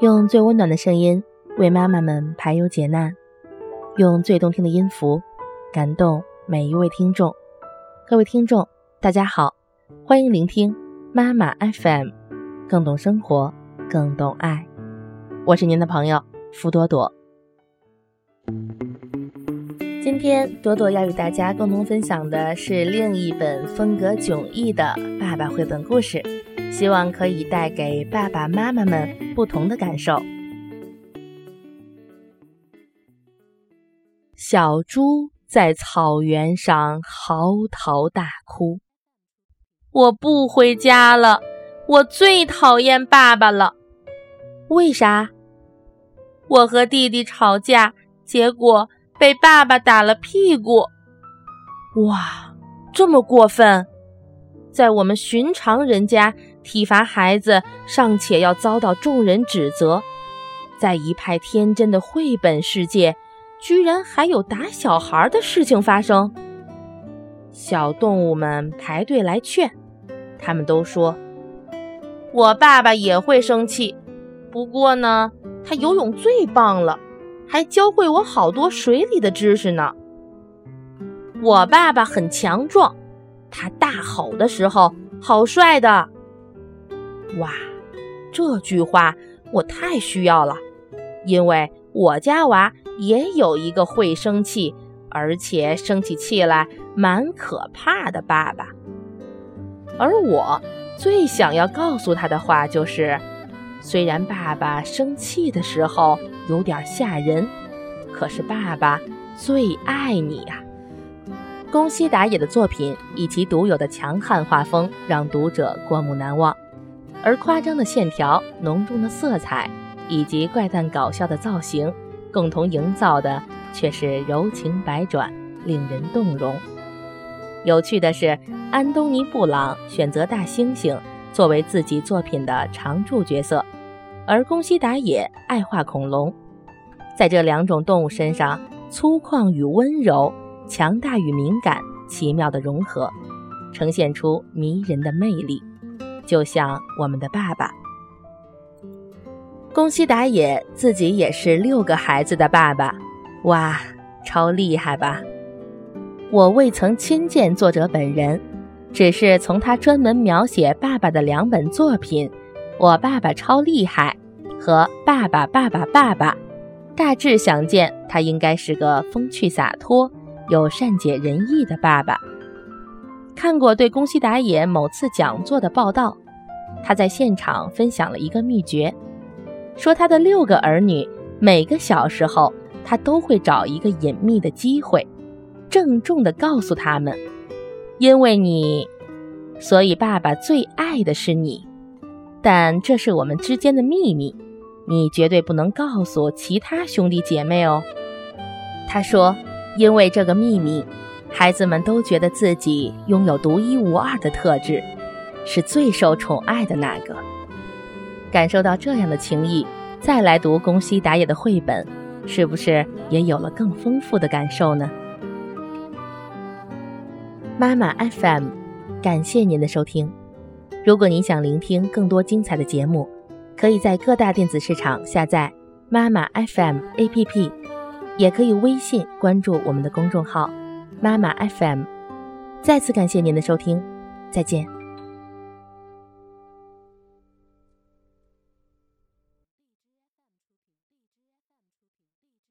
用最温暖的声音为妈妈们排忧解难，用最动听的音符感动每一位听众。各位听众，大家好，欢迎聆听妈妈 FM，更懂生活，更懂爱。我是您的朋友福朵朵。今天朵朵要与大家共同分享的是另一本风格迥异的爸爸绘本故事。希望可以带给爸爸妈妈们不同的感受。小猪在草原上嚎啕大哭：“我不回家了，我最讨厌爸爸了。为啥？我和弟弟吵架，结果被爸爸打了屁股。哇，这么过分！在我们寻常人家。”体罚孩子尚且要遭到众人指责，在一派天真的绘本世界，居然还有打小孩的事情发生。小动物们排队来劝，他们都说：“我爸爸也会生气，不过呢，他游泳最棒了，还教会我好多水里的知识呢。我爸爸很强壮，他大吼的时候好帅的。”哇，这句话我太需要了，因为我家娃也有一个会生气，而且生起气来蛮可怕的爸爸。而我最想要告诉他的话就是：虽然爸爸生气的时候有点吓人，可是爸爸最爱你呀。宫西达也的作品以其独有的强悍画风，让读者过目难忘。而夸张的线条、浓重的色彩以及怪诞搞笑的造型，共同营造的却是柔情百转，令人动容。有趣的是，安东尼·布朗选择大猩猩作为自己作品的常驻角色，而宫西达也爱画恐龙。在这两种动物身上，粗犷与温柔、强大与敏感奇妙的融合，呈现出迷人的魅力。就像我们的爸爸，宫西达也自己也是六个孩子的爸爸，哇，超厉害吧！我未曾亲见作者本人，只是从他专门描写爸爸的两本作品《我爸爸超厉害》和《爸爸爸爸爸爸》，大致想见他应该是个风趣洒脱、有善解人意的爸爸。看过对宫西达也某次讲座的报道，他在现场分享了一个秘诀，说他的六个儿女每个小时候，他都会找一个隐秘的机会，郑重地告诉他们：“因为你，所以爸爸最爱的是你，但这是我们之间的秘密，你绝对不能告诉其他兄弟姐妹哦。”他说：“因为这个秘密。”孩子们都觉得自己拥有独一无二的特质，是最受宠爱的那个。感受到这样的情谊，再来读宫西达也的绘本，是不是也有了更丰富的感受呢？妈妈 FM，感谢您的收听。如果您想聆听更多精彩的节目，可以在各大电子市场下载妈妈 FM APP，也可以微信关注我们的公众号。妈妈 FM，再次感谢您的收听，再见。